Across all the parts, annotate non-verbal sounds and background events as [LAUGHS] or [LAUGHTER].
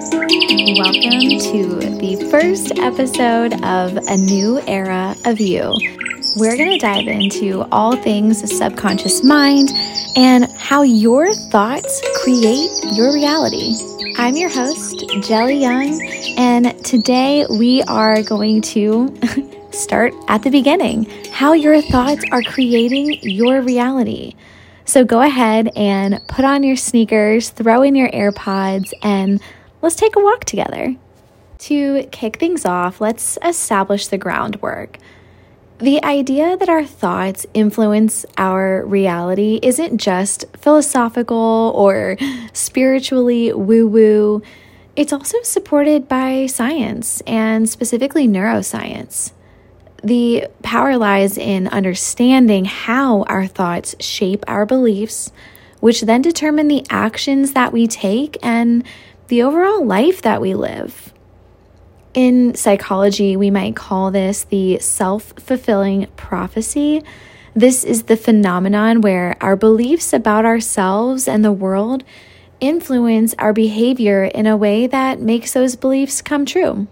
Welcome to the first episode of A New Era of You. We're going to dive into all things subconscious mind and how your thoughts create your reality. I'm your host, Jelly Young, and today we are going to [LAUGHS] start at the beginning how your thoughts are creating your reality. So go ahead and put on your sneakers, throw in your AirPods, and let's take a walk together. To kick things off, let's establish the groundwork. The idea that our thoughts influence our reality isn't just philosophical or spiritually woo woo, it's also supported by science and specifically neuroscience. The power lies in understanding how our thoughts shape our beliefs, which then determine the actions that we take and the overall life that we live. In psychology, we might call this the self fulfilling prophecy. This is the phenomenon where our beliefs about ourselves and the world influence our behavior in a way that makes those beliefs come true.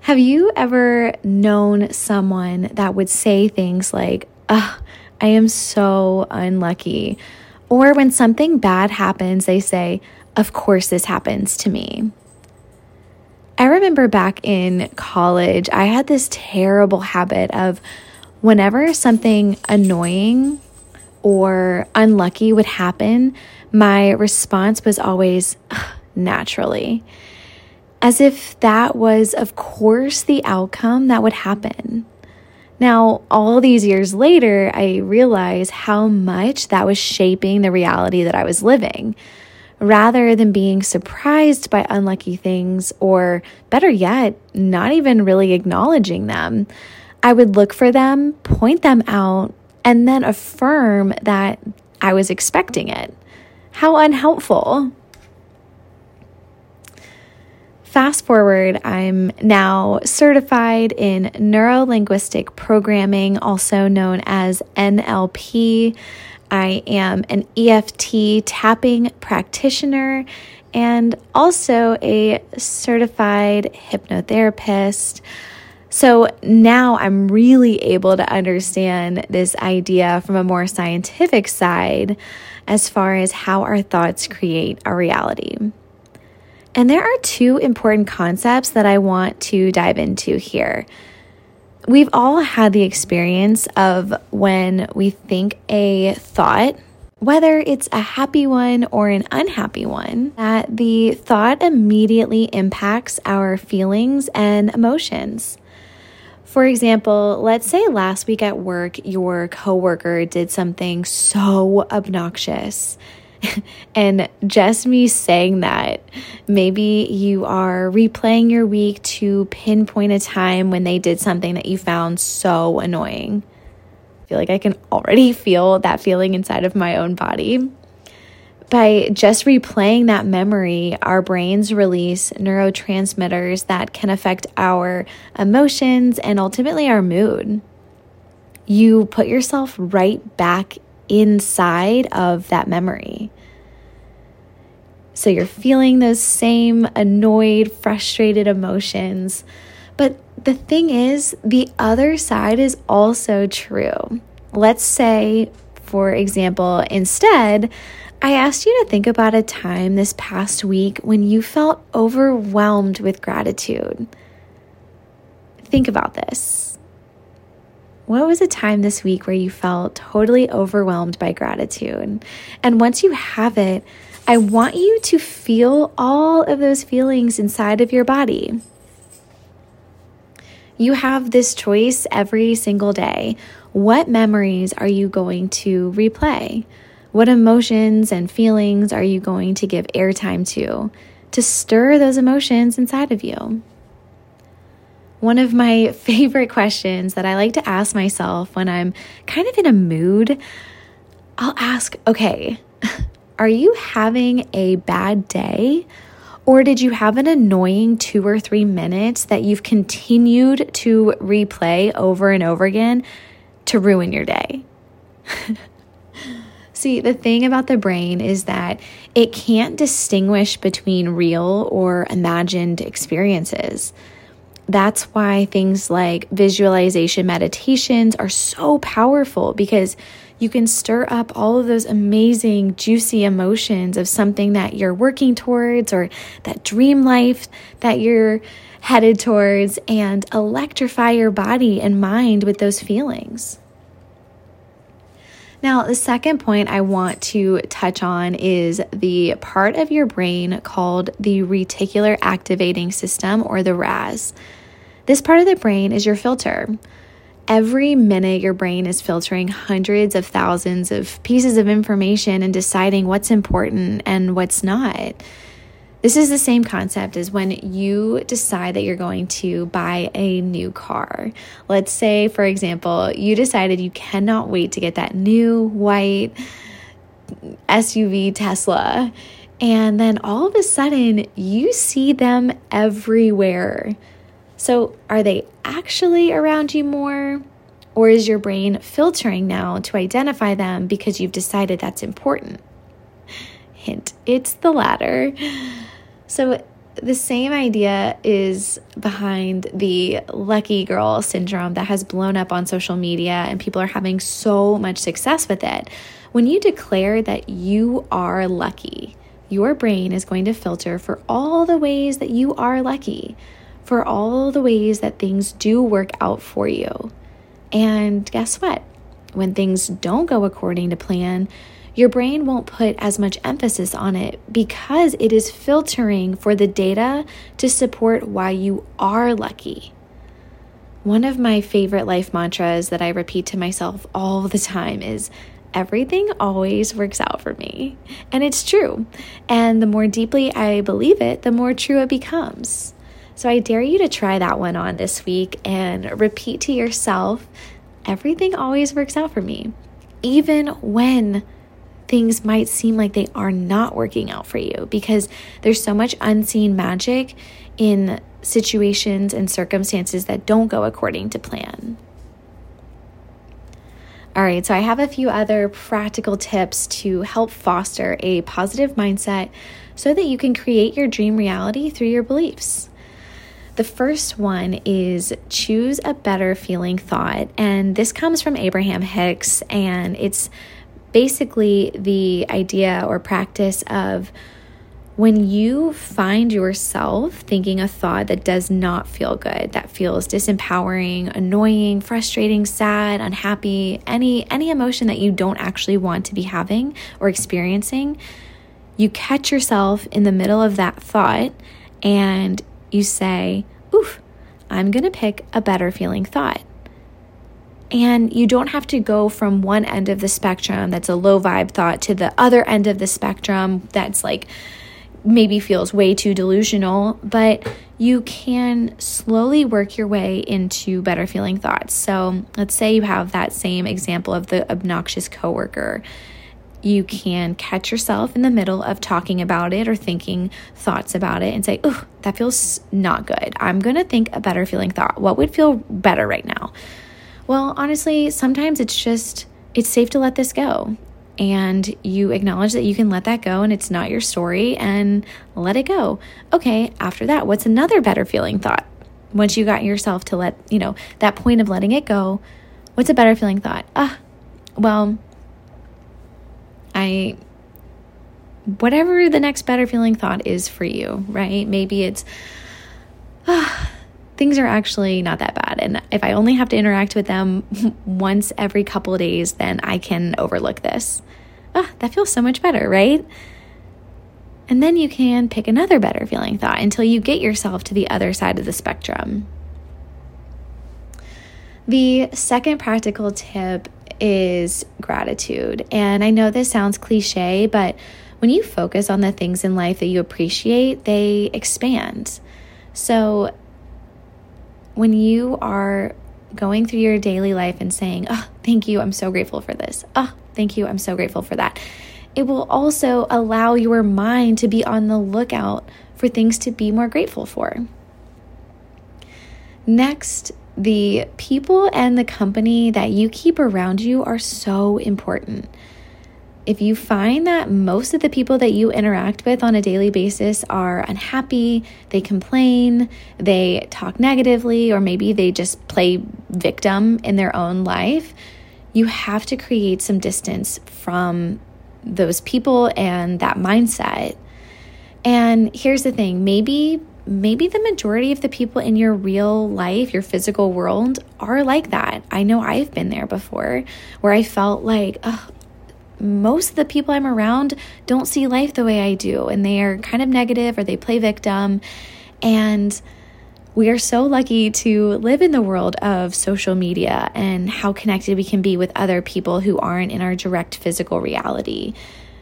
Have you ever known someone that would say things like, Ugh, I am so unlucky? Or when something bad happens, they say, Of course, this happens to me. I remember back in college, I had this terrible habit of whenever something annoying or unlucky would happen, my response was always naturally as if that was, of course, the outcome that would happen. Now, all these years later, I realize how much that was shaping the reality that I was living. Rather than being surprised by unlucky things, or better yet, not even really acknowledging them, I would look for them, point them out, and then affirm that I was expecting it. How unhelpful. Fast forward, I'm now certified in neuro linguistic programming, also known as NLP. I am an EFT tapping practitioner and also a certified hypnotherapist. So now I'm really able to understand this idea from a more scientific side as far as how our thoughts create our reality. And there are two important concepts that I want to dive into here. We've all had the experience of when we think a thought, whether it's a happy one or an unhappy one, that the thought immediately impacts our feelings and emotions. For example, let's say last week at work, your coworker did something so obnoxious [LAUGHS] and just me saying that, maybe you are replaying your week to pinpoint a time when they did something that you found so annoying. I feel like I can already [LAUGHS] feel that feeling inside of my own body. By just replaying that memory, our brains release neurotransmitters that can affect our emotions and ultimately our mood. You put yourself right back inside of that memory. So you're feeling those same annoyed, frustrated emotions. But the thing is, the other side is also true. Let's say, for example, instead, I asked you to think about a time this past week when you felt overwhelmed with gratitude. Think about this. What was a time this week where you felt totally overwhelmed by gratitude? And once you have it, I want you to feel all of those feelings inside of your body. You have this choice every single day. What memories are you going to replay? What emotions and feelings are you going to give airtime to to stir those emotions inside of you? One of my [LAUGHS] favorite questions that I like to ask myself when I'm kind of in a mood, I'll ask, okay, are you having a bad day? Or did you have an annoying two or three minutes that you've continued to replay over and over again to ruin your day? [LAUGHS] See, the thing about the brain is that it can't distinguish between real or imagined experiences. That's why things like visualization meditations are so powerful because you can stir up all of those amazing, juicy emotions of something that you're working towards or that dream life that you're headed towards and electrify your body and mind with those feelings. Now, the second point I want to touch on is the part of your brain called the reticular activating system or the RAS. This part of the brain is your filter. Every minute, your brain is filtering hundreds of thousands of pieces of information and deciding what's important and what's not. This is the same concept as when you decide that you're going to buy a new car. Let's say, for example, you decided you cannot wait to get that new white SUV Tesla. And then all of a sudden, you see them everywhere. So, are they actually around you more? Or is your brain filtering now to identify them because you've decided that's important? Hint, it's the latter. So, the same idea is behind the lucky girl syndrome that has blown up on social media, and people are having so much success with it. When you declare that you are lucky, your brain is going to filter for all the ways that you are lucky, for all the ways that things do work out for you. And guess what? When things don't go according to plan, your brain won't put as much emphasis on it because it is filtering for the data to support why you are lucky. One of my favorite life mantras that I repeat to myself all the time is everything always works out for me. And it's true. And the more deeply I believe it, the more true it becomes. So I dare you to try that one on this week and repeat to yourself everything always works out for me, even when things might seem like they are not working out for you because there's so much unseen magic in situations and circumstances that don't go according to plan. All right, so I have a few other practical tips to help foster a positive mindset so that you can create your dream reality through your beliefs. The first one is choose a better feeling thought. And this comes from Abraham Hicks, and it's basically the idea or practice of when you find yourself thinking a thought that does not feel good that feels disempowering annoying frustrating sad unhappy any any emotion that you don't actually want to be having or experiencing you catch yourself in the middle of that thought and you say oof i'm going to pick a better feeling thought and you don't have to go from one end of the spectrum that's a low vibe thought to the other end of the spectrum that's like maybe feels way too delusional, but you can slowly work your way into better feeling thoughts. So let's say you have that same example of the obnoxious coworker. You can catch yourself in the middle of talking about it or thinking thoughts about it and say, Oh, that feels not good. I'm going to think a better feeling thought. What would feel better right now? Well, honestly, sometimes it's just, it's safe to let this go. And you acknowledge that you can let that go and it's not your story and let it go. Okay, after that, what's another better feeling thought? Once you got yourself to let, you know, that point of letting it go, what's a better feeling thought? Ah, well, I whatever the next better feeling thought is for you, right? Maybe it's, ah, things are actually not that bad. And if I only have to interact with them [LAUGHS] once every couple of days, then I can overlook this. Ah, that feels so much better, right? And then you can pick another better feeling thought until you get yourself to the other side of the spectrum. The second practical tip is gratitude. And I know this sounds cliche, but when you focus on the things in life that you appreciate, they expand. So when you are going through your daily life and saying, Oh, thank you, I'm so grateful for this. Oh, thank you, I'm so grateful for that. It will also allow your mind to be on the lookout for things to be more grateful for. Next, the people and the company that you keep around you are so important. if you find that most of the people that you interact with on a daily basis are unhappy, they complain, they talk negatively, or maybe they just play victim in their own life, you have to create some distance from those people and that mindset. And here's the thing maybe maybe the majority of the people in your real life, your physical world, are like that. I know I've been there before where I felt like, oh, most of the people I'm around don't see life the way I do, and they are kind of negative or they play victim. And we are so lucky to live in the world of social media and how connected we can be with other people who aren't in our direct physical reality.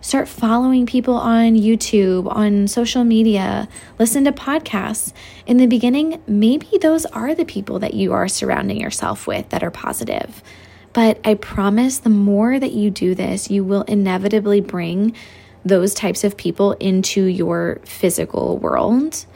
Start following people on YouTube, on social media, listen to podcasts. In the beginning, maybe those are the people that you are surrounding yourself with that are positive. But I promise the more that you do this, you will inevitably bring those types of people into your physical world.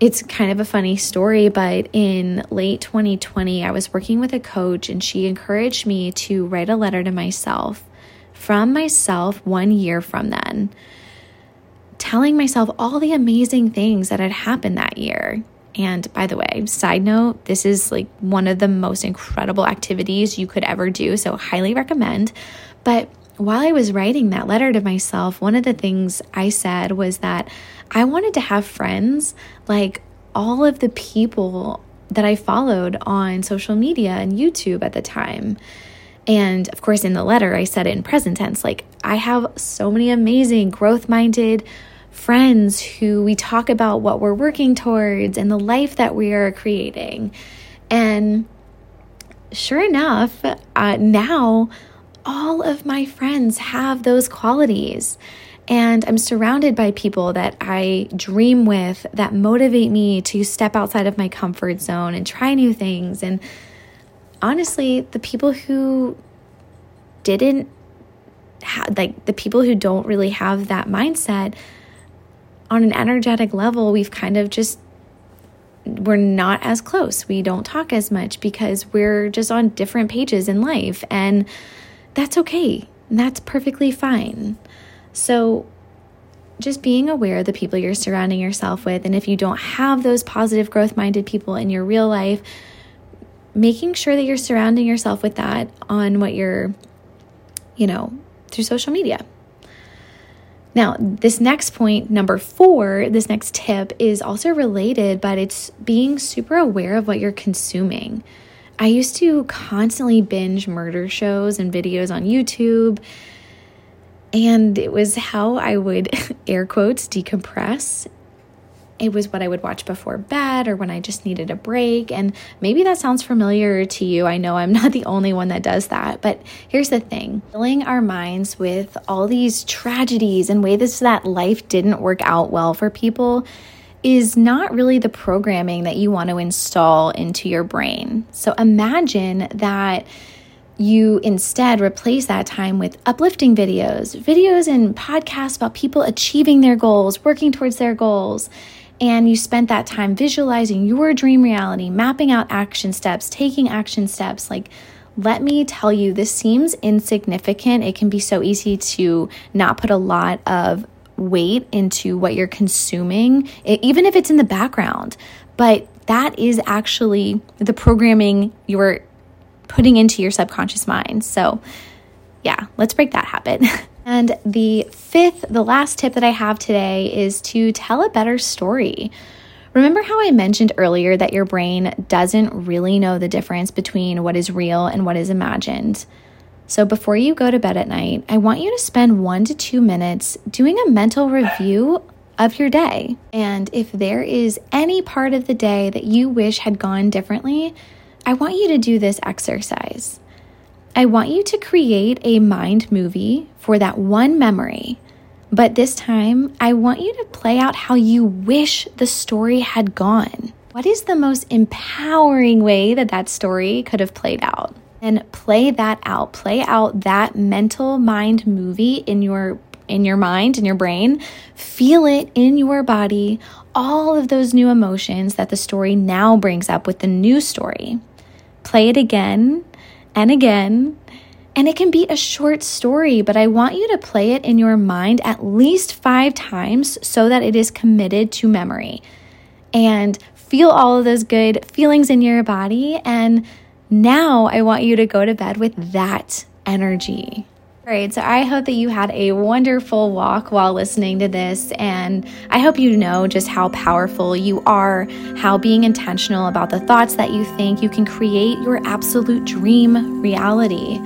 It's kind of a funny story, but in late 2020, I was working with a coach and she encouraged me to write a letter to myself from myself one year from then, telling myself all the amazing things that had happened that year. And by the way, side note, this is like one of the most incredible activities you could ever do. So, highly recommend. But while I was writing that letter to myself, one of the things I said was that I wanted to have friends like all of the people that I followed on social media and YouTube at the time. And of course, in the letter, I said it in present tense like, I have so many amazing, growth minded, friends who we talk about what we're working towards and the life that we are creating. And sure enough, uh, now all of my friends have those qualities. And I'm surrounded by people that I dream with that motivate me to step outside of my comfort zone and try new things. And honestly, the people who didn't have, like, the people who don't really have that mindset, on an energetic level, we've kind of just we're not as close. We don't talk as much because we're just on different pages in life. And that's okay. And that's perfectly fine. So, just being aware of the people you're surrounding yourself with. And if you don't have those positive, growth minded people in your real life, making sure that you're surrounding yourself with that on what you're, you know, through social media. Now, this next point, number four, this next tip is also related, but it's being super aware of what you're consuming. I used to constantly binge murder shows and videos on YouTube, and it was how I would, [LAUGHS] air quotes, decompress it was what I would watch before bed or when I just needed a break. And maybe that sounds familiar to you. I know I'm not the only one that does that. But here's the thing filling our minds with all these tragedies and ways that life didn't work out well for people is not really the programming that you want to install into your brain. So imagine that you instead replace that time with uplifting videos, videos and podcasts about people achieving their goals, working towards their goals and you spent that time visualizing your dream reality, mapping out action steps, taking action steps, like let me tell you, this seems insignificant. It can be so easy to not put a lot of weight into what you're consuming, even if it's in the background. But that is actually the programming you're putting into your subconscious mind. So, yeah, let's break that habit. [LAUGHS] And the fifth, the last tip that I have today is to tell a better story. Remember how I mentioned earlier that your brain doesn't really know the difference between what is real and what is imagined? So before you go to bed at night, I want you to spend one to two minutes doing a mental review of your day. And if there is any part of the day that you wish had gone differently, I want you to do this exercise. I want you to create a mind movie for that one memory. But this time, I want you to play out how you wish the story had gone. What is the most empowering way that that story could have played out? And play that out. Play out that mental mind movie in your in your mind, in your brain. Feel it in your body. All of those new emotions that the story now brings up with the new story. Play it again and again And it can be a short story, but I want you to play it in your mind at least five times so that it is committed to memory. And feel all of those good feelings in your body. And now I want you to go to bed with that energy. All right, so I hope that you had a wonderful walk while listening to this, and I hope you know just how powerful you are, how being intentional about the thoughts that you think, you can create your absolute dream reality.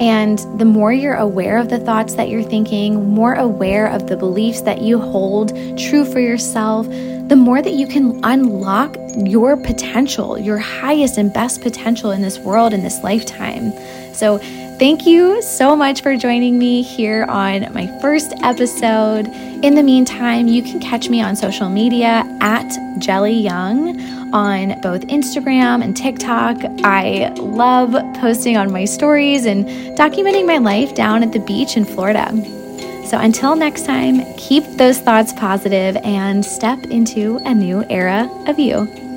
And the more you're aware of the thoughts that you're thinking, more aware of the beliefs that you hold true for yourself, the more that you can unlock your potential, your highest and best potential in this world, in this lifetime. So, Thank you so much for joining me here on my first episode. In the meantime, you can catch me on social media at Jelly Young on both Instagram and TikTok. I love posting on my stories and documenting my life down at the beach in Florida. So until next time, keep those thoughts positive and step into a new era of you.